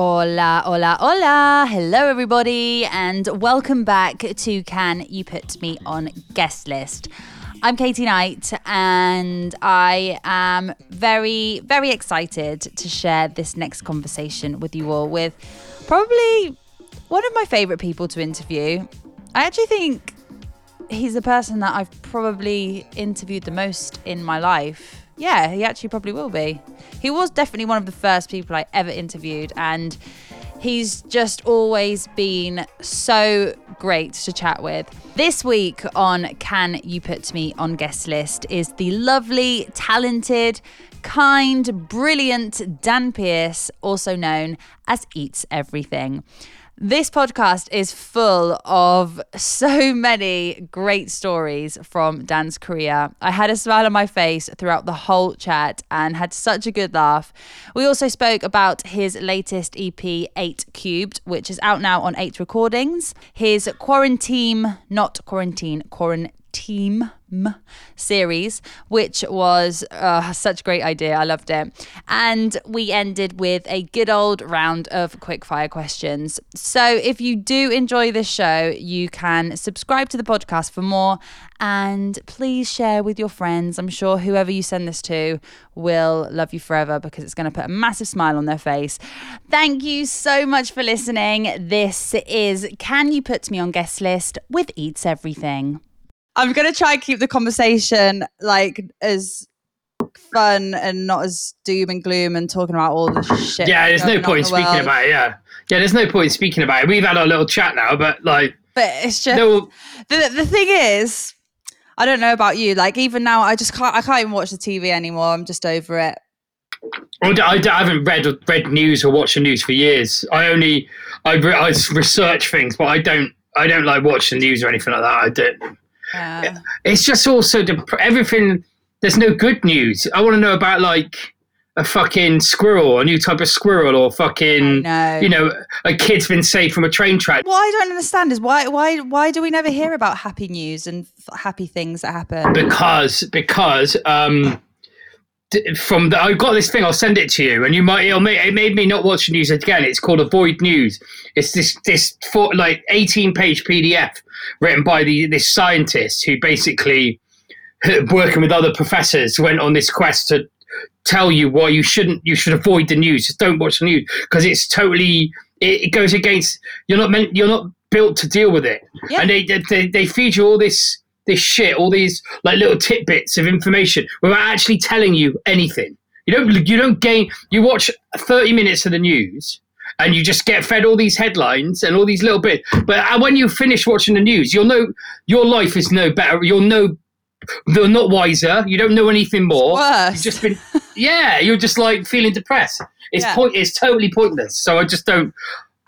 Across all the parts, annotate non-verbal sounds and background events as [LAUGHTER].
Hola, hola, hola. Hello, everybody, and welcome back to Can You Put Me on Guest List? I'm Katie Knight, and I am very, very excited to share this next conversation with you all with probably one of my favorite people to interview. I actually think he's the person that I've probably interviewed the most in my life. Yeah, he actually probably will be. He was definitely one of the first people I ever interviewed, and he's just always been so great to chat with. This week on Can You Put Me on Guest List is the lovely, talented, kind, brilliant Dan Pearce, also known as Eats Everything. This podcast is full of so many great stories from Dan's career. I had a smile on my face throughout the whole chat and had such a good laugh. We also spoke about his latest EP, 8 Cubed, which is out now on 8 Recordings, his Quarantine, not Quarantine, Quarantine Team series, which was uh, such a great idea. I loved it. And we ended with a good old round of quickfire questions. So if you do enjoy this show, you can subscribe to the podcast for more and please share with your friends. I'm sure whoever you send this to will love you forever because it's going to put a massive smile on their face. Thank you so much for listening. This is Can You Put Me on Guest List with Eats Everything. I'm gonna try and keep the conversation like as fun and not as doom and gloom and talking about all the shit. Yeah, there's no point the speaking world. about it. Yeah, yeah, there's no point speaking about it. We've had our little chat now, but like, but it's just no. the the thing is, I don't know about you. Like even now, I just can't. I can't even watch the TV anymore. I'm just over it. I, I, I haven't read read news or watched the news for years. I only I, I research things, but I don't I don't like watch the news or anything like that. I don't. Yeah. It's just also dep- everything. There's no good news. I want to know about like a fucking squirrel, a new type of squirrel, or fucking, know. you know, a kid's been saved from a train track. What I don't understand is why, why, why do we never hear about happy news and f- happy things that happen? Because, because, um, from the, I've got this thing. I'll send it to you, and you might. It'll make, it made me not watch the news again. It's called Avoid News. It's this this for, like eighteen page PDF written by the this scientist who basically working with other professors went on this quest to tell you why you shouldn't you should avoid the news. Just don't watch the news because it's totally it, it, goes against you're not meant you're not built to deal with it, yeah. and they, they they feed you all this this shit, all these like little tidbits of information without actually telling you anything. You don't you don't gain. You watch thirty minutes of the news and you just get fed all these headlines and all these little bits. But uh, when you finish watching the news, you'll know your life is no better. You'll know you're not wiser. You don't know anything more. You've just been, [LAUGHS] yeah. You're just like feeling depressed. It's yeah. point. It's totally pointless. So I just don't.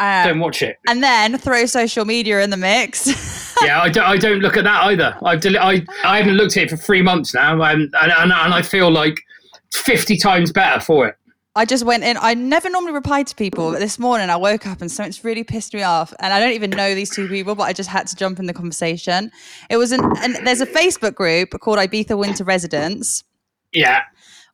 Uh, don't watch it. And then throw social media in the mix. [LAUGHS] yeah, I don't, I don't look at that either. I've del- I, I haven't looked at it for three months now, and, and, and, I feel like 50 times better for it. I just went in. I never normally reply to people, but this morning I woke up and something's really pissed me off. And I don't even know these two people, but I just had to jump in the conversation. It was an, and there's a Facebook group called Ibiza Winter Residents. Yeah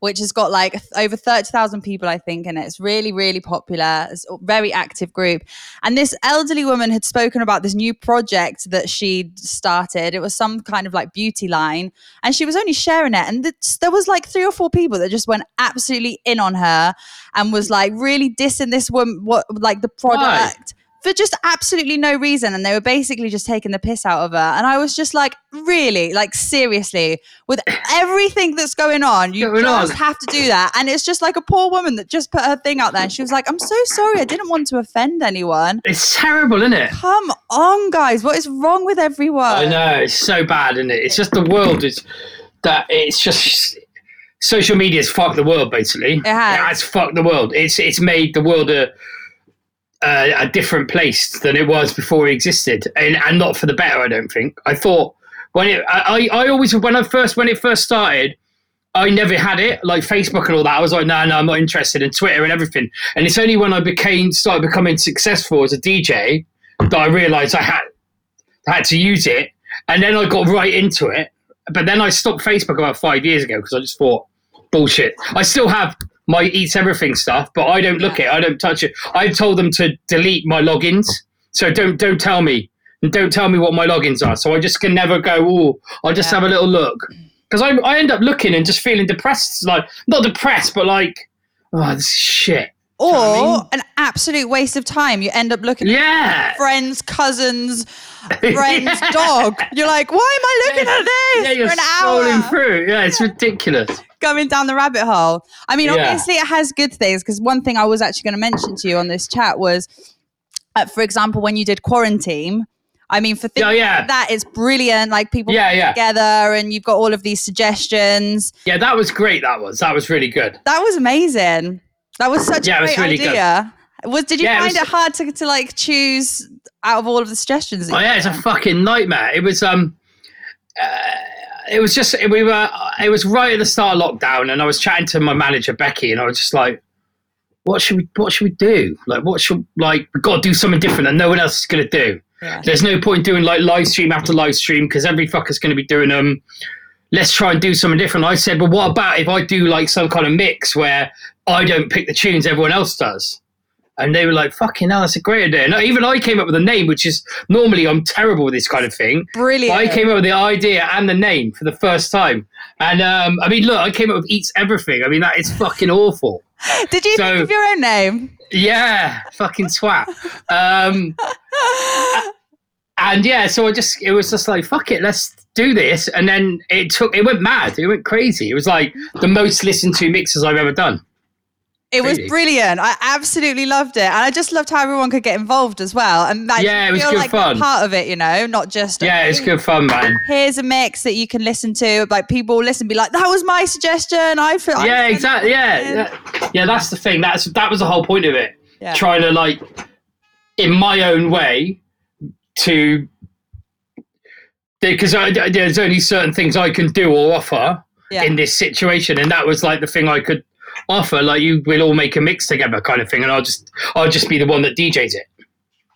which has got like over 30,000 people, I think, in it. It's really, really popular. It's a very active group. And this elderly woman had spoken about this new project that she'd started. It was some kind of like beauty line. And she was only sharing it. And there was like three or four people that just went absolutely in on her and was like really dissing this woman, what like the product for just absolutely no reason. And they were basically just taking the piss out of her. And I was just like, really? Like, seriously, with everything that's going on, you going just on. have to do that. And it's just like a poor woman that just put her thing out there. And she was like, I'm so sorry. I didn't want to offend anyone. It's terrible, isn't it? Come on, guys. What is wrong with everyone? I know. It's so bad, isn't it? It's just the world is that it's just social media has fucked the world basically. It has. It has fucked the world. It's it's made the world a uh, a different place than it was before it existed, and, and not for the better. I don't think. I thought when it, I, I always when I first when it first started, I never had it like Facebook and all that. I was like, no, no, I'm not interested in Twitter and everything. And it's only when I became started becoming successful as a DJ that I realised I had had to use it, and then I got right into it. But then I stopped Facebook about five years ago because I just thought bullshit. I still have my eats everything stuff, but I don't look Yeah. it. I don't touch it. I've told them to delete my logins, so don't don't tell me and don't tell me what my logins are. So I just can never go. Oh, I'll just Yeah. have a little look because I I end up looking and just feeling depressed. Like not depressed, but like oh, this is shit. Or know I mean? an absolute waste of time. You end up looking Yeah. at friends, cousins, [LAUGHS] friends' Yeah. dog. You're like, why am I looking at this Yeah, you're for an scrolling hour? through. Yeah, it's ridiculous. Going down the rabbit hole. I mean, Yeah. obviously, it has good things because one thing I was actually going to mention to you on this chat was, uh, for example, when you did quarantine. I mean, for things Yeah, yeah. like that, it's brilliant. Like people Yeah, yeah. together, and you've got all of these suggestions. Yeah, that was great. That was that was really good. That was amazing. That was such Yeah, it a was great really good. Was did you Yeah, it find was- it hard to, to like choose out of all of the suggestions? Oh yeah, it's a fucking nightmare. It was um, uh, it was just we were. It was right at the start of lockdown, and I was chatting to my manager Becky, and I was just like, "What should we? What should we do? Like, what should like we got to do something different that no one else is gonna do. Yeah. There's no point doing like live stream after live stream because every fucker's gonna be doing them. Let's try and do something different. I said, but what about if I do like some kind of mix where I don't pick the tunes, everyone else does? And they were like, fucking hell, that's a great idea. No, even I came up with a name, which is normally I'm terrible with this kind of thing. Brilliant. I came up with the idea and the name for the first time. And um, I mean, look, I came up with Eats Everything. I mean, that is fucking awful. [LAUGHS] Did you so- think of your own name? Yeah, fucking twat. Um, and yeah, so I just, it was just like, fuck it, let's do this. And then it took, it went mad. It went crazy. It was like the most listened to mixes I've ever done. It was brilliant. I absolutely loved it, and I just loved how everyone could get involved as well. And like, Yeah, it was feel good like fun. Part of it, you know, not just Yeah, it's good fun, man. Here's a mix that you can listen to. Like people listen, be like, "That was my suggestion." I feel. Yeah, feel exactly. Yeah, yeah, yeah. That's the thing. That's that was the whole point of it. Yeah. Trying to like, in my own way, to because I, I- there's only certain things I can do or offer Yeah. in this situation, and that was like the thing I could offer. Like, you will all make a mix together, kind of thing, and I'll just I'll just be the one that DJs it.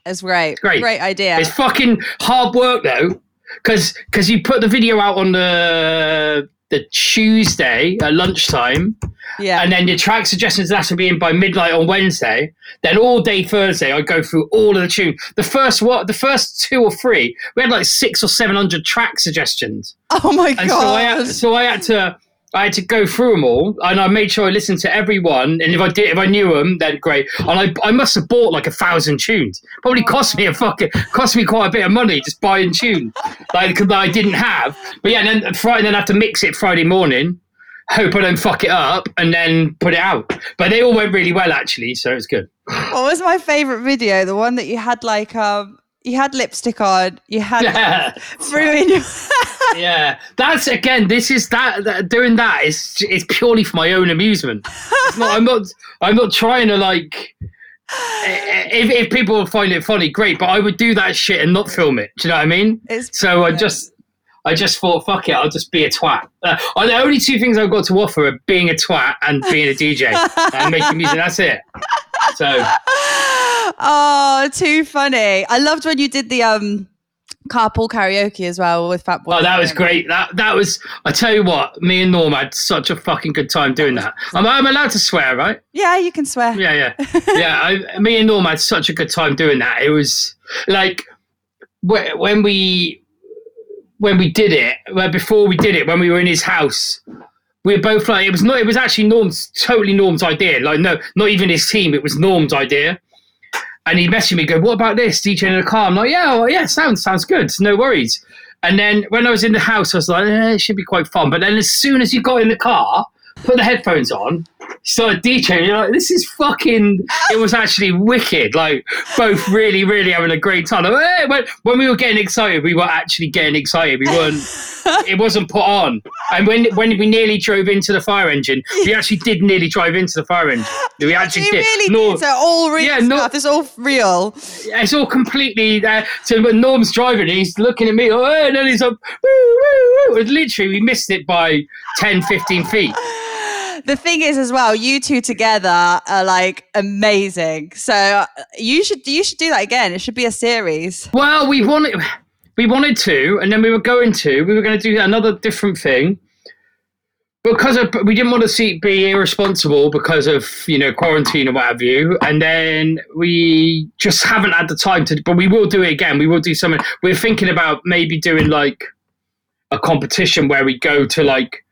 It's great. great. Great idea. It's fucking hard work though, because because you put the video out on the the Tuesday at lunchtime, yeah. and then your track suggestions have to be in by midnight on Wednesday. Then all day Thursday, I go through all of the tune. The first what? The first two or three, we had like six or seven hundred track suggestions, oh my and so I god. had, so I had to. I had to go through them all, and I made sure I listened to everyone. And if I did, if I knew them, then great. And I, I must have bought like a thousand tunes. Probably cost me a fucking, cost me quite a bit of money just buying tunes, like that I didn't have. But yeah, and then Friday, then I have to mix it Friday morning. Hope I don't fuck it up, and then put it out. But they all went really well actually, so it was good. what was my favorite video? The one that you had like um, you had lipstick on. You had Yeah. through in your. [LAUGHS] yeah, that's again. This is that, that doing that is is purely for my own amusement. It's not, I'm not. I'm not trying to like. If, if people find it funny, great. But I would do that shit and not film it. Do you know what I mean? It's So I just, I just thought, fuck it, I'll just be a twat. Uh, the only two things I've got to offer are being a twat and being a DJ and making music. That's it. So oh, too funny. I loved when you did the um carpool karaoke as well with Fat Boy. Oh, that was great. That that was. I tell you what, me and Norm had such a fucking good time doing that. I'm, I'm allowed to swear, right? Yeah, you can swear. Yeah, yeah, [LAUGHS] yeah. I, me and Norm had such a good time doing that. It was like wh- when we when we did it. Well, before we did it, when we were in his house. We were both like it was not. It was actually Norm's totally Norm's idea. Like no, not even his team. It was Norm's idea. And he messaged me, go, "What about this? DJ in the car?" I'm like, "Yeah, well, yeah, sounds sounds good. No worries." And then when I was in the house, I was like, eh, "It should be quite fun." But then as soon as you got in the car, put the headphones on, started DJing. You're like, "This is fucking." It was actually wicked. Like both really, really having a great time. Like, eh, when, when we were getting excited, we were actually getting excited. We weren't. it wasn't put on. And when when we nearly drove into the fire engine, we actually did nearly drive into the fire engine. We actually You did. really Nor- did. So all real Yeah, no- stuff. It's all real. it's all completely uh, so when Norm's driving he's looking at me oh, and then he's like woo, woo, woo. And literally we missed it by 10 15 feet The thing is, as well, you two together are like amazing. So uh, you should you should do that again. It should be a series. well we wanted we wanted to and then we were going to we were going to do another different thing because of we didn't want to see be irresponsible because of you know quarantine or what have you and then we just haven't had the time to but we will do it again we will do something we're thinking about maybe doing like a competition where we go to like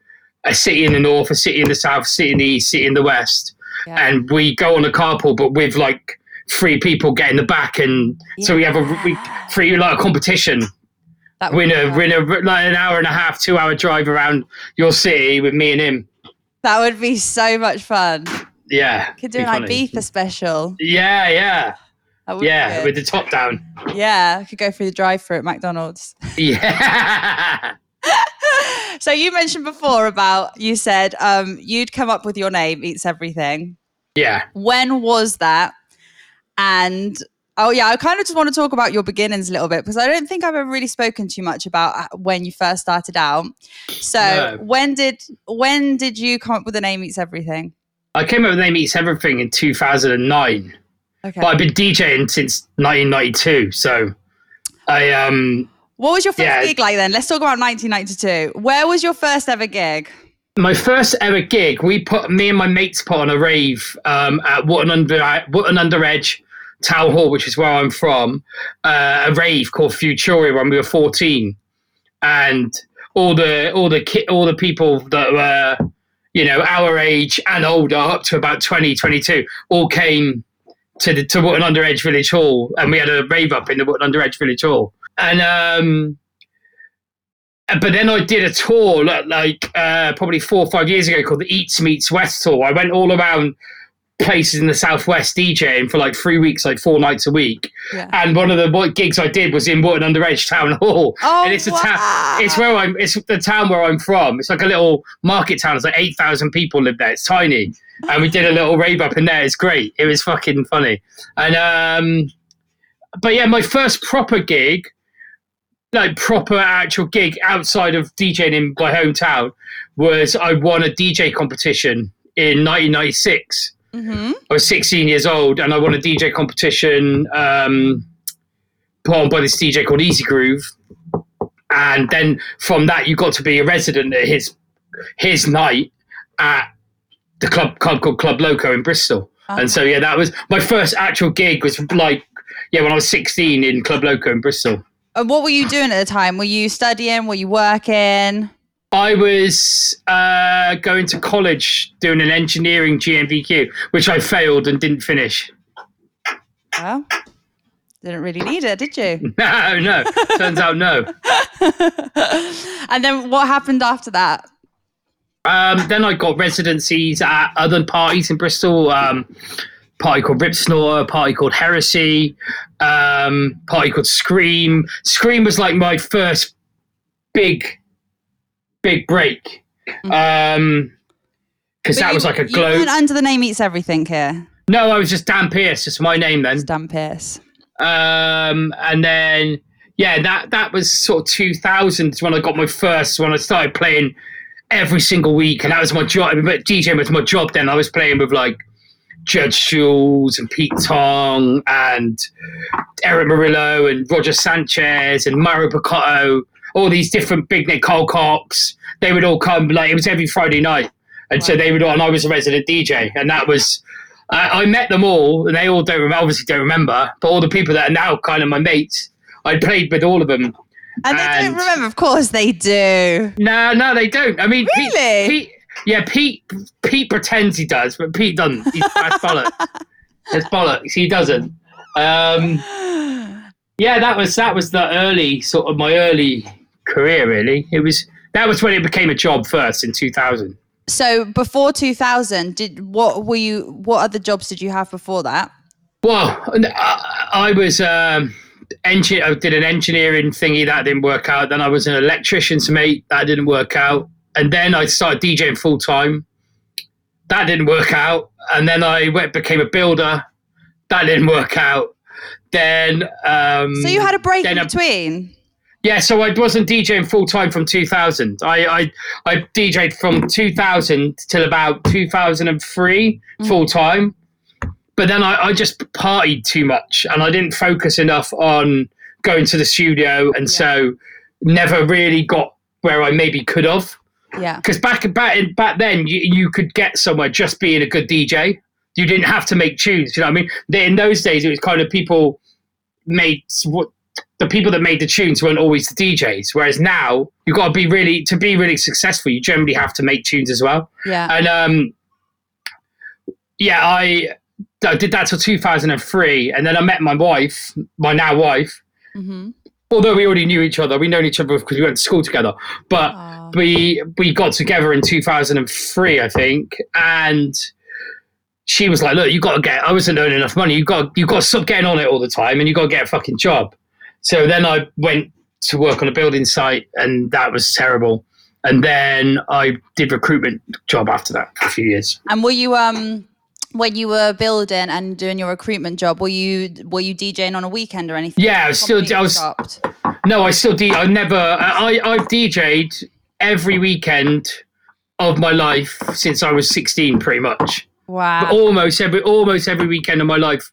a city in the north a city in the south a city in the east city in the west Yeah. and we go on a carpool but with like three people get in the back and so we have a we, free like a competition That would win a win a like an hour and a half two hour drive around your city with me and him That would be so much fun. Yeah. Could do an funny. Ibiza special. Yeah, yeah. That would be Yeah, with the top down. yeah, I could go through the drive-through at McDonald's. Yeah. [LAUGHS] so you mentioned before about you said um, you'd come up with your name eats everything. yeah. When was that? And oh yeah, I kind of just want to talk about your beginnings a little bit because I don't think I've ever really spoken too much about uh, when you first started out. So No. when did when did you come up with the name eats everything? I came up with the Name Eats Everything in 2009, Okay. but I've been DJing since 1992. So I, um, what was your first yeah. gig like then? Let's talk about 1992. Where was your first ever gig? my first ever gig, we put, me and my mates put on a rave um, at Wotton Under, Wotton Under Edge Town Hall, which is where I'm from, uh, a rave called Futuria when we were 14. And all the, all the, ki- all the people that were, you know, our age and older, up to about 20, 22, all came to the to Wotton Under Edge Village Hall, and we had a rave up in the Wotton Under Edge Village Hall. And um, but then I did a tour like, uh, probably four or five years ago called the Eats Meets West tour. I went all around places in the southwest DJing for like three weeks, like four nights a week. Yeah. And one of the what gigs I did was in Wotton Under Edge Town [LAUGHS] Hall. Oh, and it's a wow. town. It's where I'm. It's the town where I'm from. It's like a little market town. It's like eight thousand people live there. It's tiny, and we did a little rave up in there. It's great. It was fucking funny. And um, but yeah, my first proper gig, like proper actual gig outside of DJing in my hometown, was I won a DJ competition in 1996. hmm I was 16 years old and I won a DJ competition um, put on by this DJ called Easy Groove. And then from that, you got to be a resident at his his night at the club club called Club Loco in Bristol. And so yeah, that was my first actual gig. Was like yeah, when I was 16 in Club Loco in Bristol. And what were you doing at the time? Were you studying? Were you working? I was uh, going to college doing an engineering GNVQ, which I failed and didn't finish. Well, didn't really need it, did you? [LAUGHS] No, no. Turns out no. [LAUGHS] and then what happened after that? Um, then I got residencies at other parties in Bristol. Um, party called Rip Snore, party called Heresy, um, party called Scream. Scream was like my first big, big break. Um, because that you- was like a You glow. weren't under the name Eats Everything here. No, I was just Dan Pearce. It's my name then. Dan Pearce. Um, and then yeah, that that was sort of 2000s when I got my first when I started playing every single week, and that was my job. But DJing was my job then. I was playing with like Judge Jules and Pete Tong and Erick Morillo and Roger Sanchez and Mauro Picotto, all these different big name Carl Cox. They would all come like it was every Friday night, and so they would all. And I was a resident DJ, and that was. I, I met them all, and they all don't obviously don't remember. But all the people that are now kind of my mates, I played with all of them. And they don't remember. Of course they do. No, no, they don't. I mean, Pete- Really? Pete, yeah, Pete. Pete pretends he does, but Pete doesn't. He's [LAUGHS] that's bollocks. It's bollocks. He doesn't. Um, yeah, that was that was the early sort of my early career. Really, it was that was when it became a job first in two thousand. So before 2000, did what were you? What other jobs did you have before that? Well, I, I was um, engi- I did an engineering thingy that didn't work out. Then I was an electrician's mate that didn't work out, and then I started DJing full time. That didn't work out, and then I went became a builder. That didn't work out. Then um, So you had a break in I- between. yeah, so I wasn't DJing full time from 2000. I, I I DJed from 2000 till about 2003 full time. But then I, I just partied too much and I didn't focus enough on going to the studio. And so never really got where I maybe could have. Yeah. because back back back then you, you could get somewhere just being a good DJ. You didn't have to make tunes. You know what I mean? In those days, it was kind of people made what the people that made the tunes weren't always the DJs. Whereas now, you've got to be really to be really successful. You generally have to make tunes as well. Yeah. And um, yeah, I, I did that till 2003, and then I met my wife, my now wife. hmm Although we already knew each other, we known each other because we went to school together. But Aw. we we got together in 2003 i think and she was like look you got to get i wasn't earning enough money you got you got to stop getting on it all the time and you got to get a fucking job so then i went to work on a building site and that was terrible and then i did recruitment job after that for a few years And were you um when you were building and doing your recruitment job, were you were you DJing on a weekend or anything? Yeah, I was still- I was- Stopped? no i still d i never i i've dj'd every weekend of my life since i was 16 pretty much Wow. almost every almost every weekend of my life,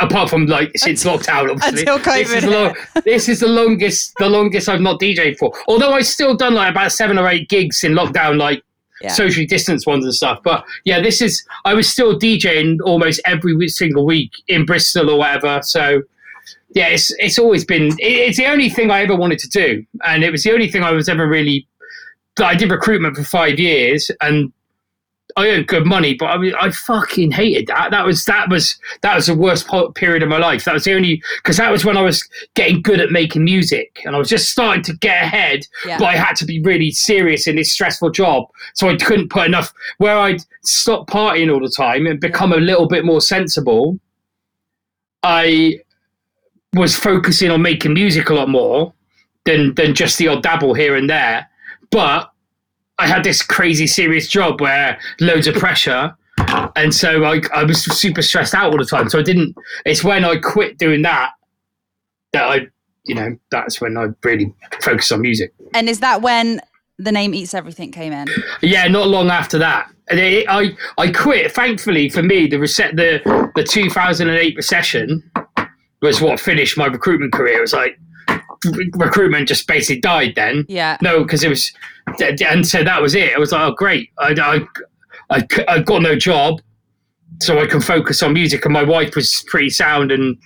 apart from like since lockdown. Obviously, [LAUGHS] Until This is, COVID. the lo- this is the longest the longest I've not DJed for. Although I've still done like about seven or eight gigs in lockdown, like Yeah. socially distanced ones and stuff. But yeah, this is I was still DJing almost every single week in Bristol or whatever. So yeah, it's it's always been it, it's the only thing I ever wanted to do, and it was the only thing I was ever really. I did recruitment for five years, and I earned good money, but I mean, I fucking hated that. That was that was that was the worst period of my life. That was the only because that was when I was getting good at making music, and I was just starting to get ahead. Yeah. But I had to be really serious in this stressful job, so I couldn't put enough. Where I'd stop partying all the time and become a little bit more sensible, I was focusing on making music a lot more than than just the odd dabble here and there. But I had this crazy serious job where loads of pressure. And so I, I was super stressed out all the time. So I didn't, it's when I quit doing that that I, you know, that's when I really focused on music. And is that when the name Eats Everything came in? Yeah, not long after that. And it, I, I quit. Thankfully for me, the, reset, the, the 2008 recession was what finished my recruitment career. It was like recruitment just basically died then. Yeah. No, because it was, and so that was it. I was like, oh, great. I, I, I, I got no job, so I can focus on music. And my wife was pretty sound, and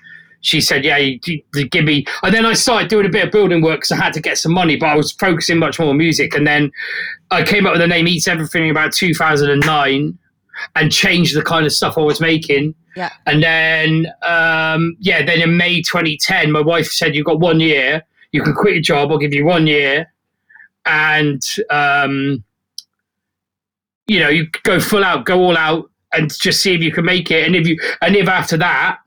she said, yeah, you, you give me. And then I started doing a bit of building work because I had to get some money, but I was focusing much more on music. And then I came up with the name Eats Everything about 2009 and changed the kind of stuff I was making. Yeah. And then, um, yeah, then in May 2010, my wife said, You've got one year. You can quit your job. I'll give you one year. And, um, you know, you go full out, go all out, and just see if you can make it. And if you, and if after that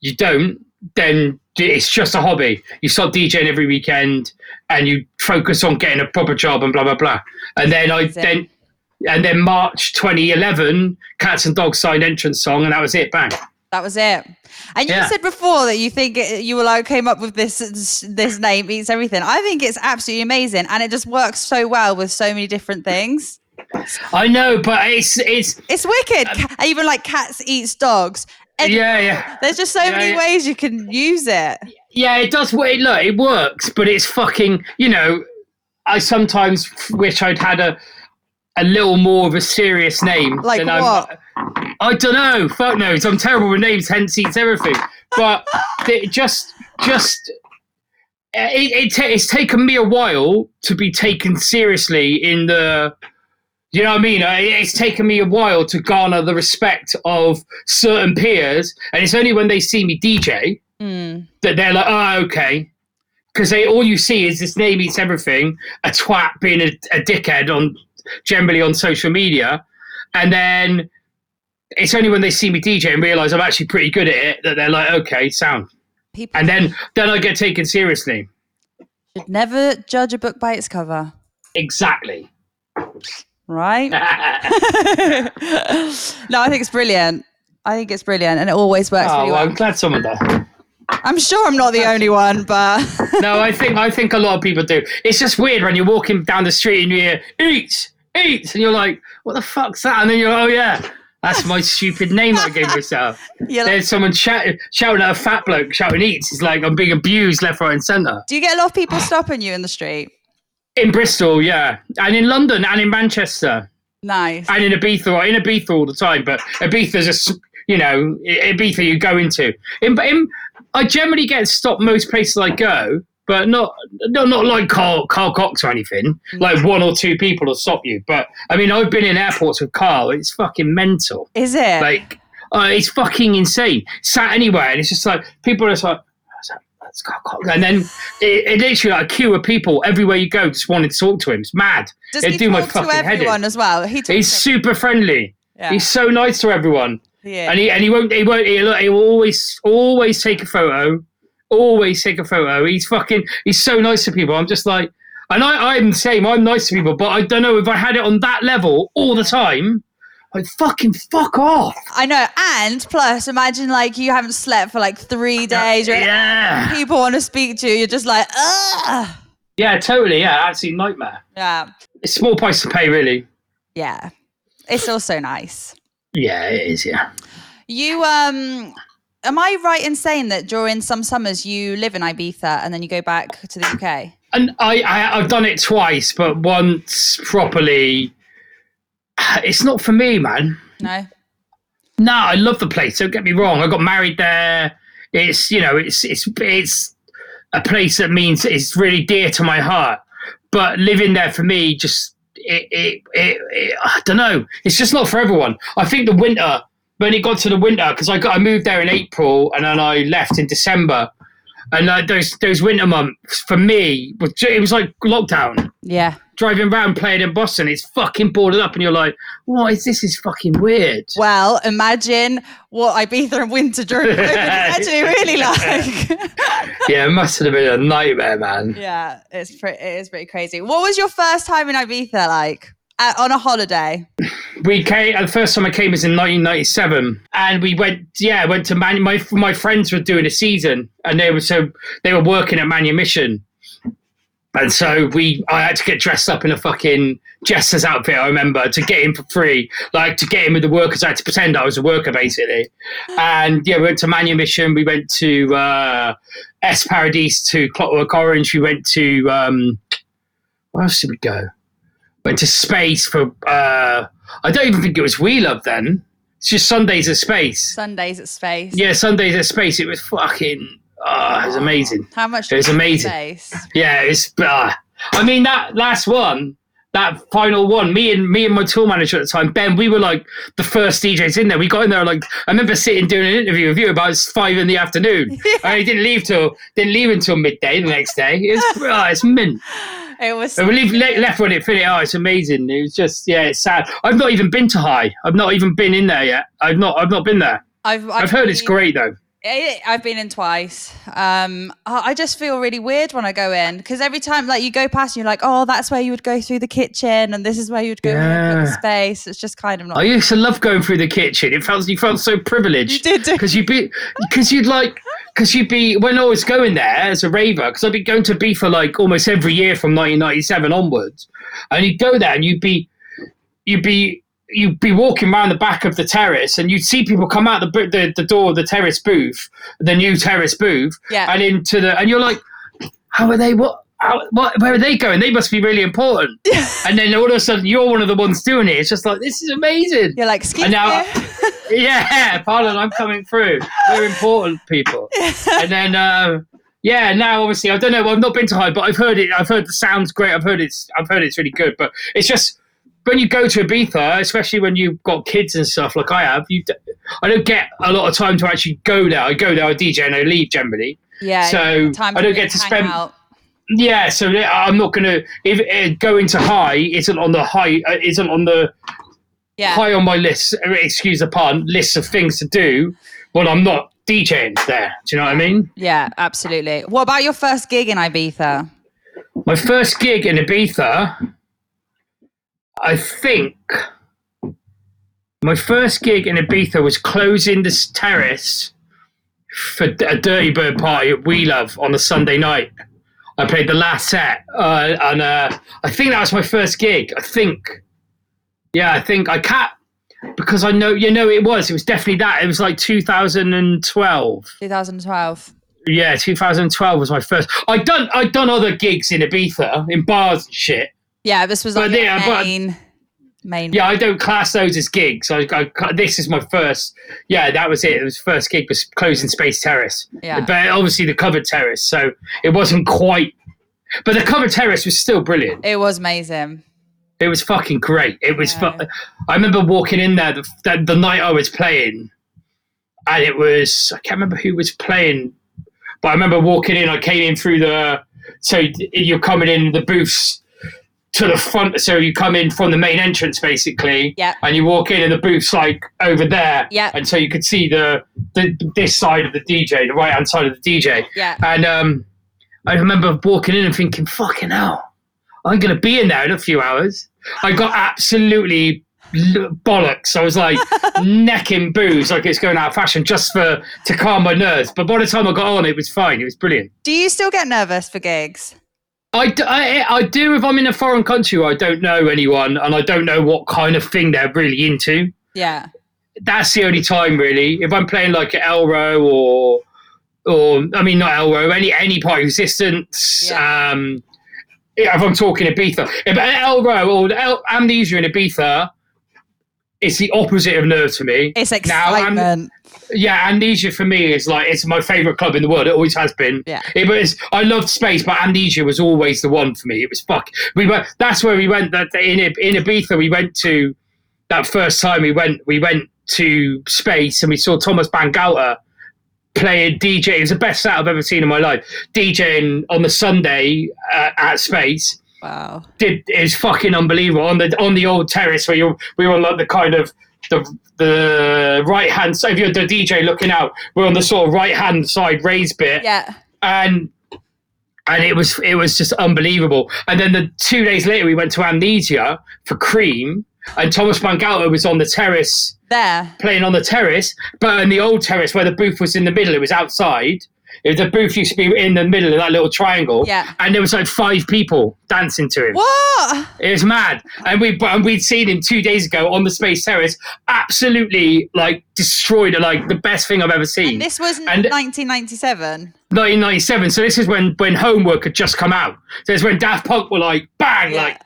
you don't, then it's just a hobby. You start DJing every weekend, and you focus on getting a proper job and blah blah blah. And then I then, and then March 2011, Catz 'n Dogz signed entrance song, and that was it. Bang. That was it. And you Yeah. said before that you think you were like came up with this this name eats everything. I think it's absolutely amazing, and it just works so well with so many different things. I know, but it's it's It's wicked. Um, Ca- even like cats eats dogs. And yeah yeah. There's just so Yeah, many yeah. ways you can use it. Yeah, it does. It, look, it works, but it's fucking. You know, I sometimes wish I'd had a a little more of a serious name. Like than I'm- what? I don't know. Fuck knows. I'm terrible with names. Hence, eats everything. But [LAUGHS] it just, just. It, it ta- it's taken me a while to be taken seriously in the you know what I mean? Uh, It's taken me a while to garner the respect of certain peers, and it's only when they see me DJ Mm. that they're like, oh, okay. Because they all you see is this name eats everything, a twat being a, a dickhead on generally on social media, and then it's only when they see me DJ and realize I'm actually pretty good at it that they're like, okay, sound. People And then then I get taken seriously. should never judge a book by its cover, Exactly. right? [LAUGHS] [LAUGHS] no, I think it's brilliant. I think it's brilliant, and it always works oh, really well, well. I'm glad someone does. I'm sure I'm not the only one, but No, I think I think a lot of people do. It's just weird when you're walking down the street and you hear eats, eats, and you're like, what the fuck's that? And then you're, oh yeah, that's my stupid name I gave myself. [LAUGHS] you're like, There's someone shout, shouting at a fat bloke shouting eats. It's like I'm being abused left, right, and centre. do you get a lot of people stopping you in the street? In Bristol, yeah, and in London and in Manchester Nice. and in Ibiza. In Ibiza all the time, but Ibiza's a you know Ibiza you go into. In, in I generally get stopped most places I go, but not not not like Carl Carl Cox or anything. Like one or two people will stop you. But I mean, I've been in airports with Carl. It's fucking mental. Is it? Like, uh, it's fucking insane. Sat anywhere, and it's just like people are just like. "What's that? That's Carl Cox." And then it, it literally like a queue of people everywhere you go just wanting to talk to him. It's mad. Does It'd he do my talk to fucking head in. everyone as well? He talks He's to- super friendly. yeah. He's so nice to everyone, yeah. and he and he won't he won't he'll, he will always always take a photo, always take a photo. He's fucking he's so nice to people. I'm just like, and I I'm the same. I'm nice to people, but I don't know if I had it on that level all the time. Like fucking fuck off. I know. And plus, imagine like you haven't slept for like three days. Yeah, People want to speak to you. You're just like, ugh. yeah, totally. Yeah, absolute nightmare. Yeah. It's small price to pay, really. Yeah. It's also nice. Yeah, it is. Yeah. You um am I right in saying that during some summers you live in Ibiza and then you go back to the UK? And I, I I've done it twice, but once properly. [SIGHS] It's not for me, man. No. No, I love the place. Don't get me wrong. I got married there. It's you know, it's it's it's a place that means it's really dear to my heart. But living there for me, just it it, it, it I don't know. It's just not for everyone. I think the winter when it got to the winter because I got I moved there in April and then I left in December. And like those those winter months for me was ju- it was like lockdown Yeah. driving around playing in Boston. It's fucking boarded up, and you're like, "What is this? Is fucking weird." Well, imagine what Ibiza and winter during [LAUGHS] COVID is actually really [LAUGHS] like. yeah, it must have been a nightmare, man. yeah, it's pretty, it is pretty crazy. What was your first time in Ibiza like? Uh, on a holiday? We came. uh, The first time I came was in 1997, and we went. Yeah, went to Man. My my friends were doing a season, and they were so they were working at Manumission, and so we. I had to get dressed up in a fucking jester's outfit. I remember to get in for free, like to get in with the workers. I had to pretend I was a worker basically, and yeah, we went to Manumission. We went to uh, Es Paradis to Clockwork Orange. We went to um, where else did we go? Went to space for. Uh, I don't even think it was We Love then. It's just Sundays at Space. Sundays at Space. Yeah, Sundays at Space. It was fucking. Oh, it was amazing. How much? It was amazing. Space? Yeah, it's. Uh, I mean that last one, that final one. Me and me and my tour manager at the time, Ben. We were like the first DJs in there. We got in there like I remember sitting doing an interview with you about five in the afternoon. [LAUGHS] And I didn't leave till didn't leave until midday the next day. It's oh, it's mint. It was. We leave, le- left when it finished. Oh, it's amazing. It was just yeah, it's sad. I've not even been to Hï. I've not even been in there yet. I've not. I've not been there. I've, I've heard it's been- great though. I- I've been in twice. Um, I I just feel really weird when I go in because every time, like, you go past, and you're like, "Oh, that's where you would go through the kitchen, and this is where you'd go in the space." It's just kind of not. I used to love going through the kitchen. It felt you felt so privileged. You did, because [LAUGHS] you'd be because you'd like because you'd be when I was going there as a raver because I'd be going to be for like almost every year from 1997 onwards, and you'd go there and you'd be you'd be you'd be walking around the back of the terrace and you'd see people come out the the, the door of the terrace booth, the new terrace booth, Yeah. and into the and you're like, how are they? What? How, what, where are they going? They must be really important. [LAUGHS] and then all of a sudden, you're one of the ones doing it. It's just like this is amazing. You're like, "Excuse And now- me." [LAUGHS] Yeah, pardon, I'm coming through. We're important people. [LAUGHS] And then, uh, yeah, now obviously I don't know. I've not been to Hï, but I've heard it. I've heard the sounds great. I've heard it's. I've heard it's really good. But it's just when you go to Ibiza, especially when you've got kids and stuff like I have. You, d- I don't get a lot of time to actually go there. I go there, I DJ, and I leave generally. yeah. so I don't get to spend. out. Yeah, so I'm not gonna. If uh, going to Hï isn't on the high, uh, isn't on the Yeah. high on my list, uh, excuse the pun, list of things to do when I'm not DJing there. Do you know what I mean? Yeah, absolutely. What about your first gig in Ibiza? My first gig in Ibiza, I think my first gig in Ibiza was closing this terrace for a Dirtybird party at We Love on a Sunday night. I played the last set, uh, and uh, I think that was my first gig. I think, yeah, I think I can't because I know you know it was. It was definitely that. It was like 2012. 2012. yeah, 2012 was my first. I'd done I'd done other gigs in Ibiza in bars and shit. Yeah, this was But like your yeah, but- main. Yeah, I don't class those as gigs. I, I this is my first. Yeah, that was it. It was first gig was closing Space Terrace. Yeah. but obviously the covered terrace, so it wasn't quite. But the covered terrace was still brilliant. It was amazing. It was fucking great. It was. Yeah. Fu- I remember walking in there the, the, the night I was playing, and it was I can't remember who was playing, but I remember walking in. I came in through the so you're coming in the booths to the front. So you come in from the main entrance basically, Yeah. and you walk in, and the booth's like over there, Yeah. and so you could see the, the this side of the DJ, the right hand side of the DJ, Yeah. and um, I remember walking in and thinking, fucking hell, I'm going to be in there in a few hours. I got absolutely bollocks. I was like [LAUGHS] necking booze like it's going out of fashion just for to calm my nerves. But by the time I got on, it was fine. It was brilliant. Do you still get nervous for gigs? I, I, I do if I'm in a foreign country where I don't know anyone and I don't know what kind of thing they're really into. Yeah. that's the only time really. If I'm playing like at Elrow or or I mean not Elrow, any any part of resistance. Yeah. Um if I'm talking Ibiza. If Elrow or El, Amnesia in Ibiza, it's the opposite of nerve to me. It's Now, I'm- excitement. Yeah, Amnesia for me is like it's my favourite club in the world. It always has been. Yeah. It was I loved space, but Amnesia was always the one for me. It was fuck. We went. That's where we went. That in in Ibiza, we went to that first time we went. We went to space and we saw Thomas Bangalter playing DJ. It was the best set I've ever seen in my life. DJing on the Sunday uh, at space wow. did is fucking unbelievable on the on the old terrace where you we were on like the kind of the the right hand side. If you're the DJ looking out, we're on the sort of right hand side raised bit, Yeah. and and it was it was just unbelievable. And then the two days later, we went to Amnesia for Cream, and Thomas Bangalter was on the terrace There. playing on the terrace, but in the old terrace where the booth was in the middle, it was outside. It, the booth used to be in the middle of that little triangle, Yeah. and there was like five people dancing to him. What? It was mad, and we and we'd seen him two days ago on the Space Terrace, absolutely like destroyed, like the best thing I've ever seen. This was And- 1997. 1997. So this is when when Homework had just come out. So it's when Daft Punk were like bang, Yeah. like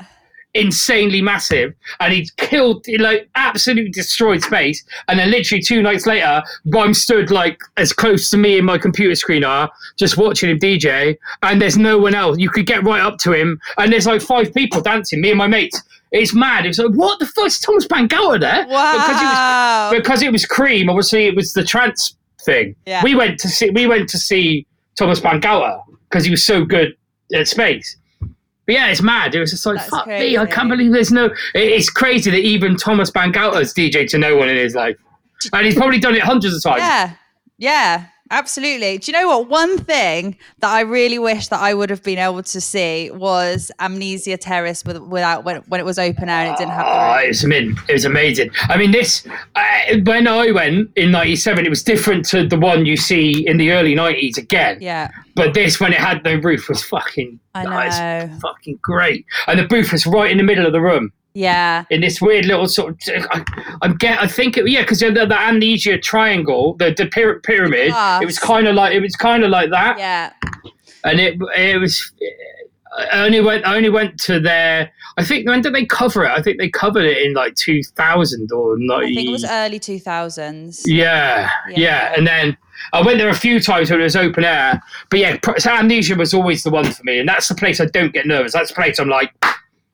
insanely massive, and he killed, he, like absolutely destroyed space. And then literally two nights later, I'm stood like as close to me and my computer screen are, just watching him DJ, and there's no one else. You could get right up to him, and there's like five people dancing. Me and my mates. It's mad. It's like what the fuck? Is Thomas Bangalter there? Because it was Wow. because it was Cream. Obviously, it was the trance thing. Yeah. We went to see we went to see Thomas Bangalter because he was so good at space. But yeah, it's mad. It was just like That's fuck me. I can't believe there's no. It's crazy that even Thomas Bangalter's DJ to no one in his life, and he's probably done it hundreds of times. Yeah. Yeah. Absolutely. Do you know what? One thing that I really wish that I would have been able to see was Amnesia Terrace with, without when, when it was open air and it didn't have the Oh, roof. it was amazing. It was amazing. I mean, this uh, when I went in '97, it was different to the one you see in the early '90s again. Yeah. But this, when it had no roof, was fucking. I know. fucking great. And the booth was right in the middle of the room Yeah. in this weird little sort of. I, I'm get. I think it, yeah, because the, the amnesia triangle, the the pyra- pyramid, it was kind of like it was kind of like that, Yeah. and it it was. I only went. I only went to their. I think when did they cover it? I think they covered it in like 2000 or 90. I think it was early 2000s. Yeah, Yeah. yeah, And then I went there a few times when it was open air. But yeah, so Amnesia was always the one for me. And that's the place I don't get nervous. That's the place I'm like,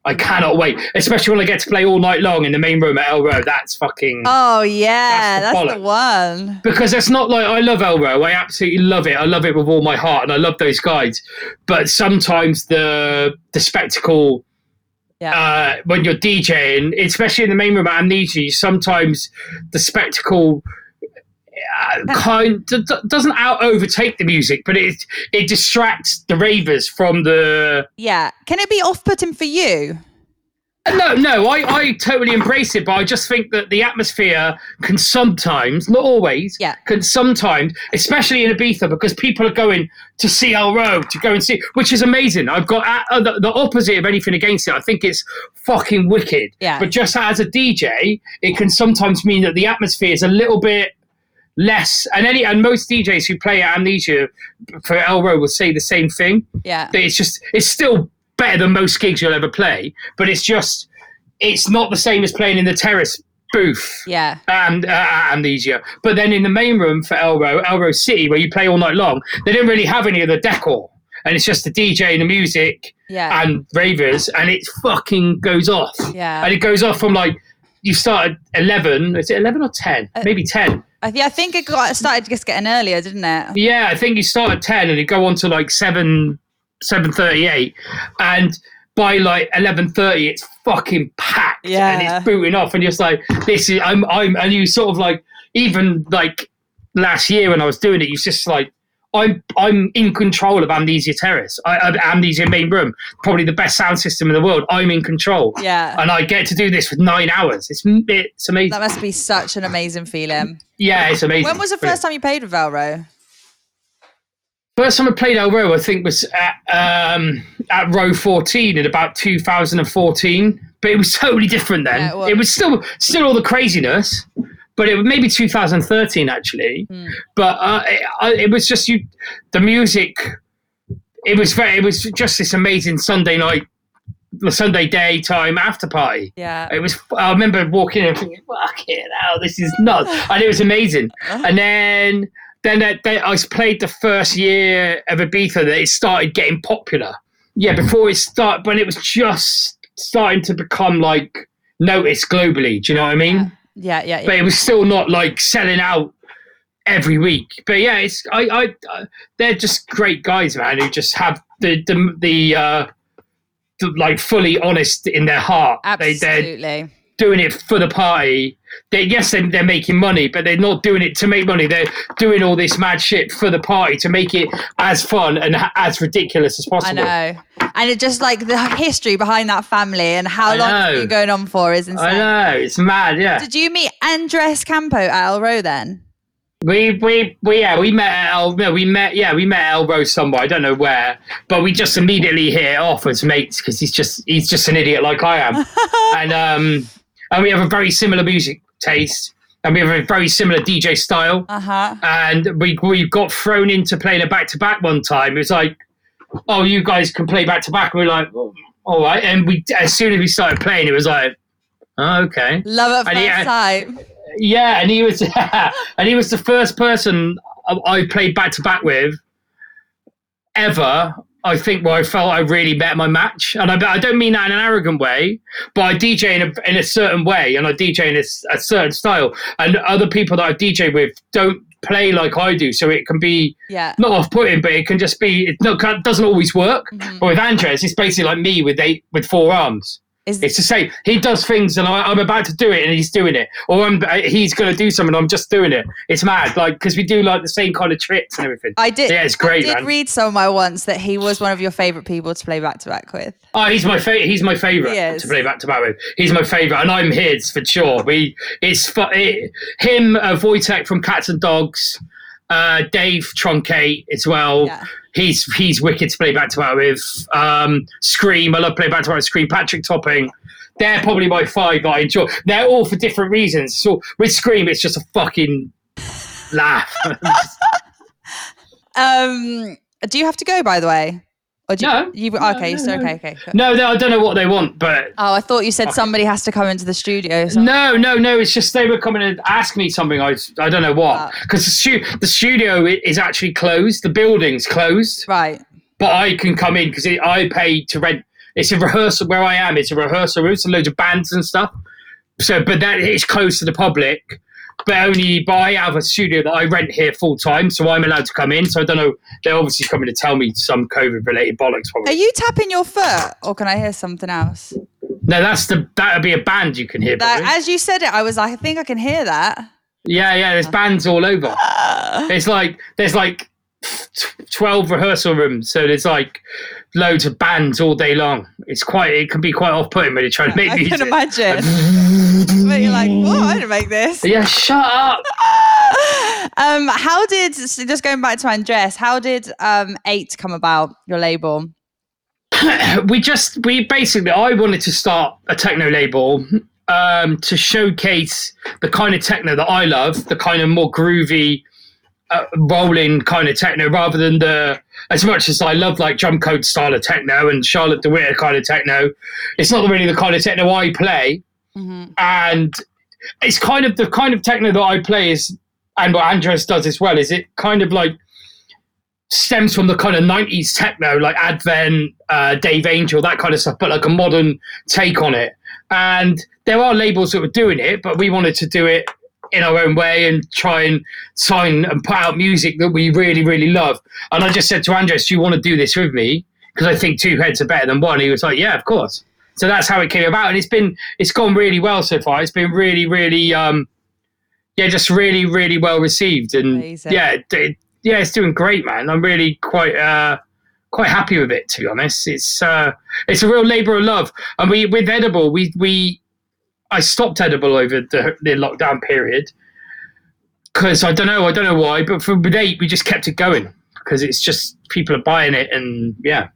I cannot wait. Especially when I get to play all night long in the main room at Elrow. That's fucking. Oh, yeah. That's the That's the one. because it's not like I love Elrow. I absolutely love it. I love it with all my heart, and I love those guys. But sometimes the the spectacle Yeah. uh, when you're DJing, especially in the main room at Amnesia, sometimes the spectacle Uh, kind d- d- doesn't out overtake the music, but it it distracts the ravers from the. yeah. Can it be off putting for you? Uh, no, no, I, I totally embrace it, but I just think that the atmosphere can sometimes, not always, Yeah. can sometimes, especially in Ibiza, because people are going to see Elrow to go and see, which is amazing. I've got uh, uh, the, the opposite of anything against it. I think it's fucking wicked. Yeah. But just as a DJ, it can sometimes mean that the atmosphere is a little bit less and any and most DJs who play at Amnesia for Elrow will say the same thing. Yeah. That it's just it's still better than most gigs you'll ever play, but it's just it's not the same as playing in the terrace booth Yeah. and uh, at Amnesia. But then in the main room for Elrow, Elrow City, where you play all night long, they didn't really have any of the decor. And it's just the DJ and the music Yeah. and ravers, and it fucking goes off. Yeah. And it goes off from like, you start at 11, is it 11 or 10? Uh, Maybe 10. I, th- I think it got started just getting earlier, didn't it? Yeah, I think you start at 10 and you go on to like 7, 7.38. And by like 11.30, it's fucking packed. yeah. And it's booting off. And you're just like, this is, I'm, I'm, and you sort of like, even like last year when I was doing it, you just like, I'm I'm in control of Amnesia Terrace. I, I, Amnesia Main Room, probably the best sound system in the world. I'm in control, Yeah. and I get to do this for nine hours. It's it's amazing. That must be such an amazing feeling. yeah, it's amazing. When was the first time you played with Elrow? First time I played Elrow, I think, was at, um, at row 14 in about 2014. But it was totally different then. Yeah, it was. it was still still all the craziness, but it was maybe 2013 actually. Hmm. But uh, it, it was just you, the music. It was very. It was just this amazing Sunday night, the Sunday daytime after party. Yeah. It was. I remember walking in and thinking, "Fucking hell, this is nuts!" [LAUGHS] and it was amazing. And then, then, that- then I played the first year of Ibiza that it started getting popular. Yeah, before it started, when it was just starting to become like noticed globally. Do you know what I mean? Yeah, yeah, yeah. But it was still not like selling out every week. But yeah, it's I, I, they're just great guys, man, who just have the the the. Uh, the, like fully honest in their heart. They, they're Absolutely. doing it for the party. They, yes, they, they're making money, but they're not doing it to make money. They're doing all this mad shit for the party to make it as fun and ha- as ridiculous as possible. I know. And it just like the history behind that family and how I long it's know. been going on for is insane. I know it's mad. Yeah, Did you meet Andres Campo at Elrow then? we we we yeah we met at El no, we met yeah we met at Elrow's somewhere I don't know where, but we just immediately hit it off as mates because he's just he's just an idiot like I am, [LAUGHS] and um and we have a very similar music taste and we have a very similar DJ style. Uh huh. and we we got thrown into playing a back to back one time. It was like, oh, you guys can play back to back. We are like, oh, all right. And we as soon as we started playing, it was like, oh, okay, Love at first sight. yeah. And he was [LAUGHS] and he was the first person I played back to back with ever. I think where I felt I really met my match, and I, I don't mean that in an arrogant way, but I DJ in a, in a certain way, and I DJ in a certain style, and other people that I DJ with don't play like I do, so it can be Yeah. not off-putting, but it can just be it no, can't- doesn't always work. Mhm. But with Andres, it's basically like me with eight with four arms. Is It's the same. He does things, and I, I'm about to do it, and he's doing it, or I'm, uh, he's going to do something, I'm just doing it. It's mad, like because we do like the same kind of tricks and everything. I did. Yeah, it's great, I did man. read somewhere once that he was one of your favorite people to play back to back with. Oh, he's my fa- he's my favorite He to play back to back with. He's my favorite, and I'm his for sure. We it's fu- it, him, uh, Wojtek from Catz 'n Dogz, uh, Dave Truncate as well. Yeah. He's he's wicked to play back to back with. Um, Skream, I love playing back to back with Skream. Patrick Topping. They're probably my five that I enjoy. They're all for different reasons. So with Skream, it's just a fucking laugh. [LAUGHS] Um, do you have to go by the way? Or do No. You, you No, okay? no, so okay, okay. no, no, I don't know what they want, but Oh, I thought you said somebody has to come into the studio. So No, no, no. It's just they were coming and ask me something. I, I don't know what oh. because the, stu- the studio is actually closed. The building's closed, Right. but I can come in because I pay to rent. It's a rehearsal where I am. It's a rehearsal room. So loads of bands and stuff. So, but that is closed to the public. But only, but I have a studio that I rent here full time, so I'm allowed to come in. So I don't know. They're obviously coming to tell me some COVID related bollocks. Are you tapping your foot, or can I hear something else? No, that's the that would be a band you can hear. That, as you said it, I was like, I think I can hear that. Yeah, yeah. There's bands all over. Ah. It's like there's like twelve rehearsal rooms, so there's like loads of bands all day long. It's quite it can be quite off putting when you're trying to make [LAUGHS] I music. can imagine. [LAUGHS] but you're like, what? I didn't make this. Yeah, shut up. [LAUGHS] um, how did so just going back to Andres? How did um eight come about? Your label. [COUGHS] we just we basically I wanted to start a techno label. um, to showcase the kind of techno that I love, the kind of more groovy, uh, rolling kind of techno, rather than the as much as I love like Drumcode style of techno and Charlotte de Witte kind of techno. It's not really the kind of techno I play, and it's kind of the kind of techno that I play is, and what Andres does as well. Is it kind of like stems from the kind of 90s techno like advent uh, dave angel that kind of stuff but like a modern take on it and there are labels that were doing it but we wanted to do it in our own way and try and sign and put out music that we really really love and i just said to andres do you want to do this with me because i think two heads are better than one he was like yeah of course so that's how it came about and it's been it's gone really well so far it's been really really um yeah just really really well received and Amazing. yeah it, yeah, it's doing great, man. I'm really quite uh, quite happy with it, to be honest. It's uh, it's a real labour of love. And we with edible, we we I stopped edible over the, the lockdown period because I don't know, I don't know why, but for with eight, we just kept it going because it's just people are buying it, and yeah,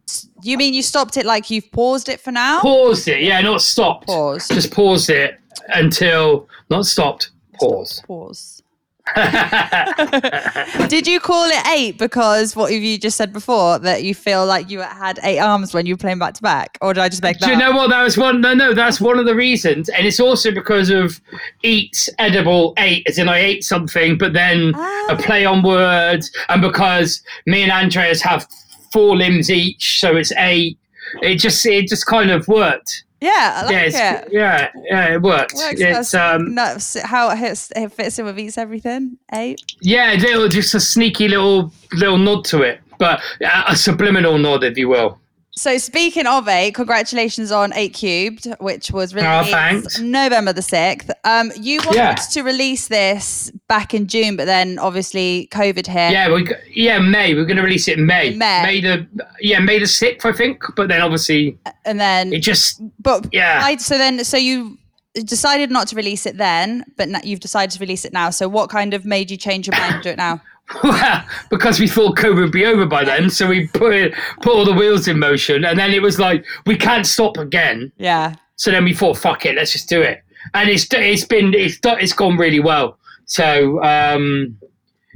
You mean you stopped it like you've paused it for now? paused it. Yeah, not stopped. Pause. Just paused it until not stopped. Pause. Pause. [LAUGHS] Did you call it eight because what have you just said before that you feel like you had eight arms when you were playing back to back, or did I just make that? Do you know up? what? That was one. No, no, that's one of the reasons, and it's also because of eat edible eight, as in I ate something, but then Ah. a play on words, and because me and Andres have four limbs each, so it's eight. It just it just kind of worked. Yeah, I like yeah, it's, it. yeah, yeah, it worked. Works it's um, No, how it, hits, it fits in with eats everything. Eight. yeah, little just a sneaky little little nod to it, but a, a subliminal nod, if you will. So speaking of eight, congratulations on Eight Cubed, which was Oh, released thanks. November the sixth. Um, you wanted Yeah. to release this back in June, but then obviously COVID hit. Yeah, we yeah May. We're going to release it in May. In May. the yeah May the sixth, I think. But then obviously and then it just But Yeah. I, so then, so you decided not to release it then, but you've decided to release it now. So what kind of made you change your mind to do it now? [LAUGHS] because we thought COVID would be over by then, so we put it, put all the wheels in motion, and then it was like we can't stop again. Yeah. So then we thought, fuck it, let's just do it, and it's it's been it's it's gone really well. So um,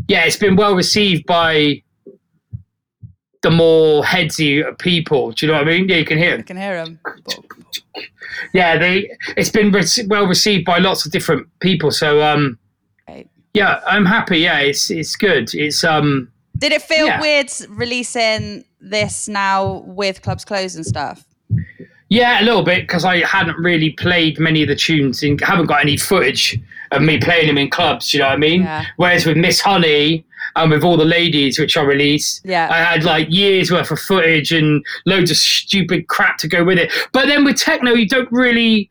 yeah, it's been well received by the more headsy people. Do you know what I mean? Yeah, you can hear. I can hear him. Yeah, they it's been re- well received by lots of different people. So um. Yeah, I'm happy. Yeah, it's it's good. It's um. Did it feel Yeah. weird releasing this now with clubs closed and stuff? Yeah, a little bit because I hadn't really played many of the tunes and haven't got any footage of me playing them in clubs. You know what I mean? Yeah. Whereas with Miss Honey and with all the ladies, which I released, Yeah. I had like years worth of footage and loads of stupid crap to go with it. But then with techno, you don't really.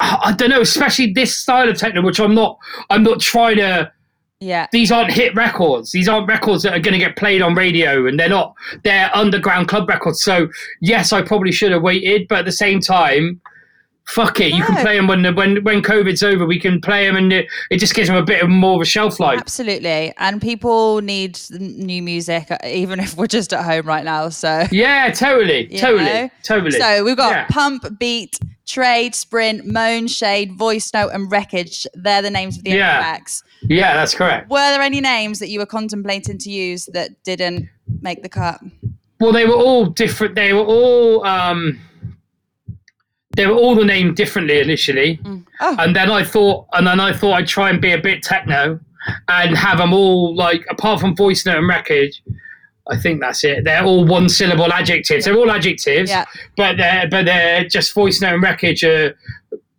I don't know, especially this style of techno, which I'm not. I'm not trying to Yeah. these aren't hit records. These aren't records that are going to get played on radio, and they're not. They're underground club records. So yes, I probably should have waited, but at the same time, fuck it. You can play them when the, when when COVID's over. We can play them, and it, it just gives them a bit of more of a shelf life. Absolutely. And people need new music, uh, even if we're just at home right now. So. Yeah, totally, totally, know? totally. So we've got Yeah. Pump, Beat, Trade, Sprint, Moan, Shade, Voice Note, and Wreckage. They're the names of the Yeah. tracks. yeah, that's correct. Were there any names that you were contemplating to use that didn't make the cut? Well, they were all different. They were all. um they were all the named differently initially. Mm. Oh, and then I thought, and then I thought I'd try and be a bit techno, and have them all like, apart from voice note and wreckage, I think that's it. They're all one syllable adjectives. They're all adjectives, Yeah. but they're but they're just voice note and wreckage are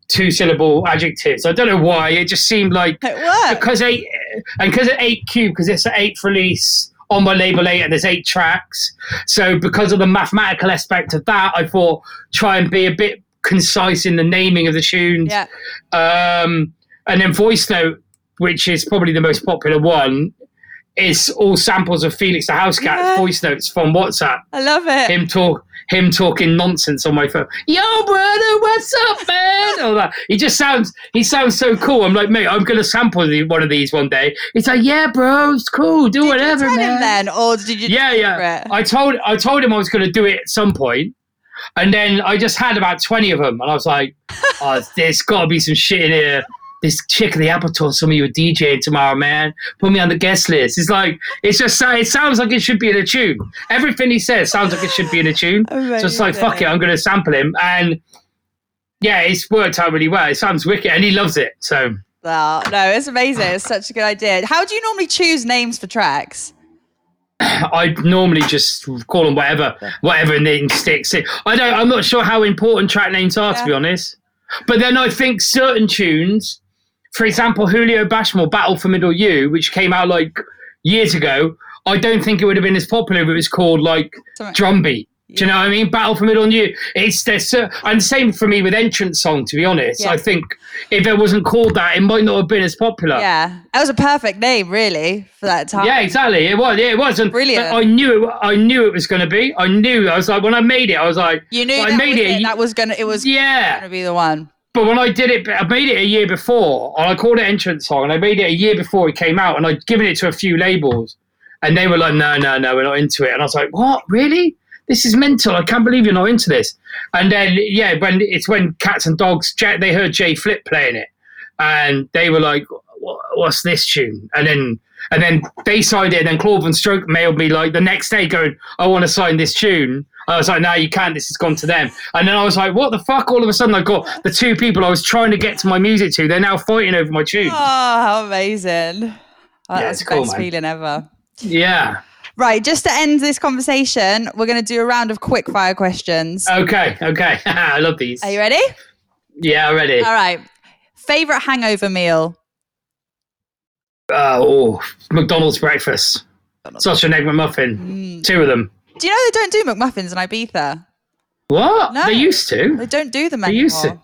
two syllable adjectives. I don't know why. It just seemed like it worked. because eight and because of eight cube because it's an eighth release on my label eight and there's eight tracks so because of the mathematical aspect of that i thought try and be a bit concise in the naming of the tunes Yeah. um and then voice note which is probably the most popular one is all samples of Felix Da Housecat Yeah. voice notes from whatsapp I love it. him talk him talking nonsense on my phone. Yo, brother, what's up, man? All that. He just sounds he sounds so cool. I'm like, mate, I'm gonna sample the- one of these one day. He's like, yeah, bro, it's cool. Do Did whatever, you tell man. him then, or did you? Yeah, yeah. Right. I told I told him I was gonna do it at some point. And then I just had about 20 of them. And I was like, [LAUGHS] oh, there's got to be some shit in here. This chick of the apple told some of you are DJing tomorrow, man. Put me on the guest list. It's like, it's just, it sounds like it should be in a tune. Everything he says sounds like it should be in a tune. [LAUGHS] So it's like, fuck it, I'm going to sample him. And yeah, it's worked out really well. It sounds wicked. And he loves it. So. Oh, no, it's amazing. It's such a good idea. How do you normally choose names for tracks? [CLEARS THROAT] I normally just call them whatever, whatever name sticks. I don't. I'm not sure how important track names are, Yeah. to be honest. But then I think certain tunes, for example, Julio Bashmore, "Battle for Middle You," which came out like years ago. I don't think it would have been as popular if it was called like Something- Drumbeat. Do you know what I mean? Battle for Middle You. It's this, cer- and same for me with Entrance Song. To be honest, Yeah. I think if it wasn't called that, it might not have been as popular. Yeah, that was a perfect name, really, for that time. Yeah, exactly. It was. Yeah, it was. And Brilliant. but I knew. It, I knew it was going to be. I knew. I was like, when I made it, I was like, you knew that I made was it. it. That was gonna. It was yeah, gonna be the one. but when I did it, I made it a year before, and I called it Entrance Song, and I made it a year before it came out, and I'd given it to a few labels, and they were like, no, no, no, we're not into it, and I was like, what, really? This is mental. I can't believe you're not into this. And then, yeah, when it's when Catz 'n Dogz, they heard Jay Flip playing it, and they were like, "What's this tune?" And then, and then they signed it. And then Claude VonStroke mailed me like the next day, going, "I want to sign this tune." I was like, "No, you can't. This has gone to them." And then I was like, "What the fuck?" All of a sudden, I got the two people I was trying to get to my music to. They're now fighting over my tune. Oh, how amazing! Oh, that's the cool, best man. feeling ever. Yeah. Right, just to end this conversation, we're going to do a round of quick fire questions. Okay. Okay. [LAUGHS] I love these. Are you ready? Yeah, I'm ready. All right. Favorite hangover meal? Uh, oh, McDonald's breakfast. Such an egg McMuffin. Mm. Two of them. Do you know they don't do McMuffins in Ibiza? What? No. They used to. They don't do them They anymore. used to.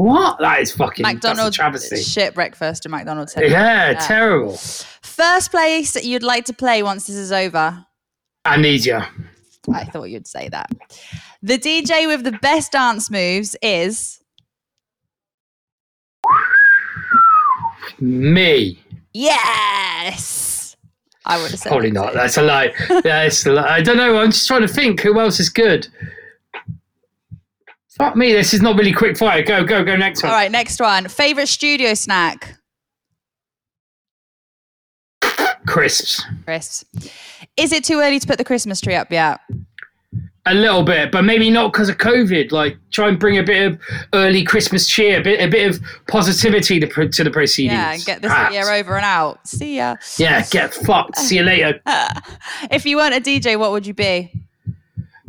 What? That is fucking McDonald's travesty. shit breakfast at McDonald's. Yeah, terrible. First place that you'd like to play once this is over. Amnesia. I thought you'd say that. The DJ with the best dance moves is Me. yes. I would have said Probably not. too. That's a lie. [LAUGHS] That's a lie. I don't know. I'm just trying to think who else is good. Fuck me. This is not really quick fire. Go, go, go. Next one. All right, next one. Favorite studio snack? Crisps. Crisps. Is it too early to put the Christmas tree up yet? A little bit, but maybe not because of COVID. Like, try and bring a bit of early Christmas cheer, a bit, a bit of positivity to, to the proceedings. Yeah, and get this perhaps. year over and out. See ya. Yeah, get fucked. See you later. [LAUGHS] if you weren't a DJ, what would you be?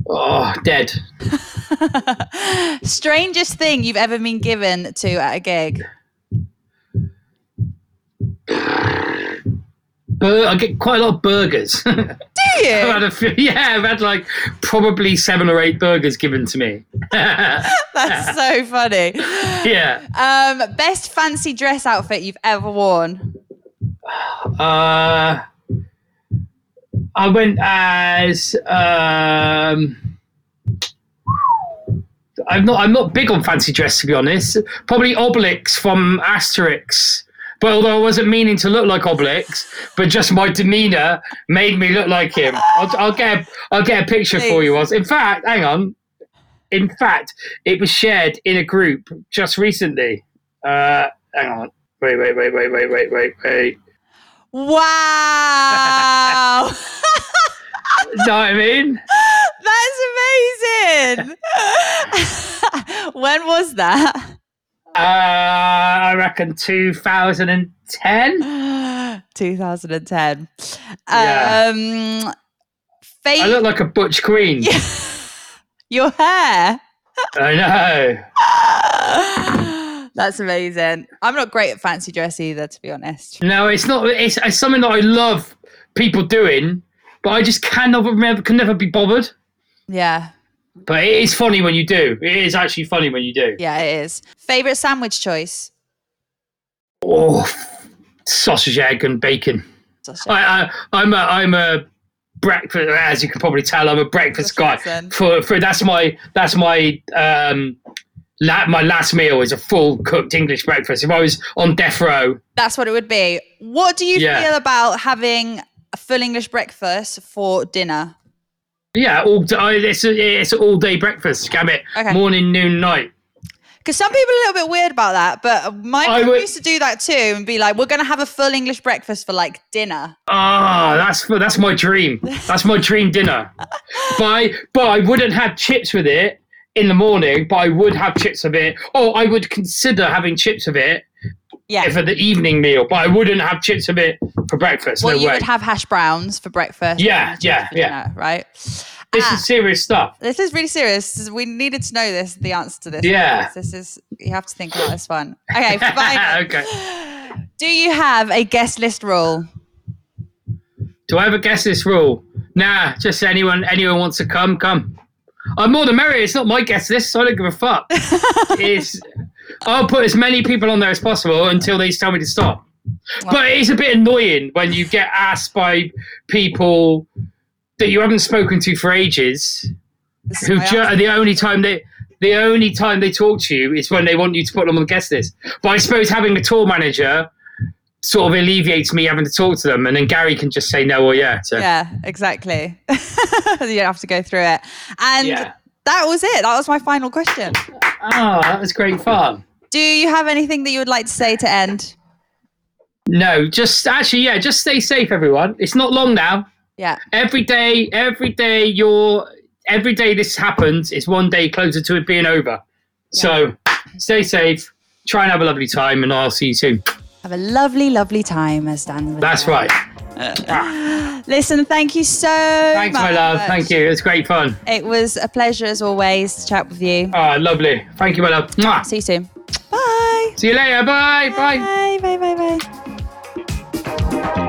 Oh, dead. [LAUGHS] Strangest thing you've ever been given to at a gig? Bur- I get quite a lot of burgers. [LAUGHS] Do I've you? had a few, [LAUGHS] yeah, I've had like probably seven or eight burgers given to me. That's so funny. yeah. Um, best fancy dress outfit you've ever worn? Uh, I went as um, I'm not I'm not big on fancy dress to be honest. Probably Obelix from Asterix. But although I wasn't meaning to look like Obelix, but just my demeanor made me look like him. I'll, I'll get a, I'll get a picture for you. Was in fact, hang on. In fact, it was shared in a group just recently. Uh, hang on. Wait, wait, wait, wait, wait, wait, wait, wait. Wow. know what I mean? [LAUGHS] That's amazing. [LAUGHS] when was that? Uh, I reckon 2010. [GASPS] 2010. Yeah. Um, I look like a butch queen. [LAUGHS] your hair. I know. That's amazing. I'm not great at fancy dress either, to be honest. No, it's not. It's, it's something that I love people doing, but I just cannot remember. Can never be bothered. Yeah, But it is funny when you do. It is actually funny when you do. yeah, it is. Favorite sandwich choice? Oh, sausage, egg, and bacon. Sausage. I, I, I'm a, I'm a breakfast. As you can probably tell, I'm a breakfast guy. For, for that's my that's my um, la- my last meal is a full cooked English breakfast. If I was on death row, That's what it would be. What do you Yeah. feel about having a full English breakfast for dinner? Yeah, all it's a, it's all day breakfast. Scam it. Okay. Morning, noon, night. Because some people are a little bit weird about that, but my I would- used to do that too and be like, "We're gonna have a full English breakfast for like dinner." Ah, that's that's my dream. That's my dream dinner. [LAUGHS] but I, but I wouldn't have chips with it in the morning. But I would have chips of it. or I would consider having chips of it Yeah. for the evening meal. But I wouldn't have chips of it for breakfast. well, no you way. would have hash browns for breakfast. Yeah, yeah, yeah. dinner, right. this Ah. is serious stuff. This is really serious. We needed to know this, the answer to this. Yeah. This is you have to think about this one. Okay, [LAUGHS] fine. okay. Do you have a guest list rule? Do I ever guess this rule? Nah, just anyone anyone wants to come, come. I'm more than merry. It's not my guest list, so I don't give a fuck. [LAUGHS] it's I'll put as many people on there as possible until they tell me to stop. But it's a bit annoying when you get asked by people that you haven't spoken to for ages, This who ju- the only time they the only time they talk to you is when they want you to put them on the guest list. But I suppose having a tour manager sort of alleviates me having to talk to them, and then Gary can just say no or yeah. So. Yeah, exactly. [LAUGHS] you don't have to go through it. And Yeah. that was it. That was my final question. Oh, that was great fun. Do you have anything that you would like to say to end? No, just actually, yeah, just stay safe, everyone. It's not long now. Yeah. Every day, every day, you're every day this happens is one day closer to it being over. So stay safe, try and have a lovely time, and I'll see you soon. Have a lovely, lovely time, as Dan That's say. right. [GASPS] Listen, thank you so Thanks, much. my love. Thank you. It was great fun. It was a pleasure as always to chat with you. Ah, lovely. Thank you, my love. Mwah. See you soon. Bye. See you later. Bye. Bye. Bye. Bye. Bye. Bye.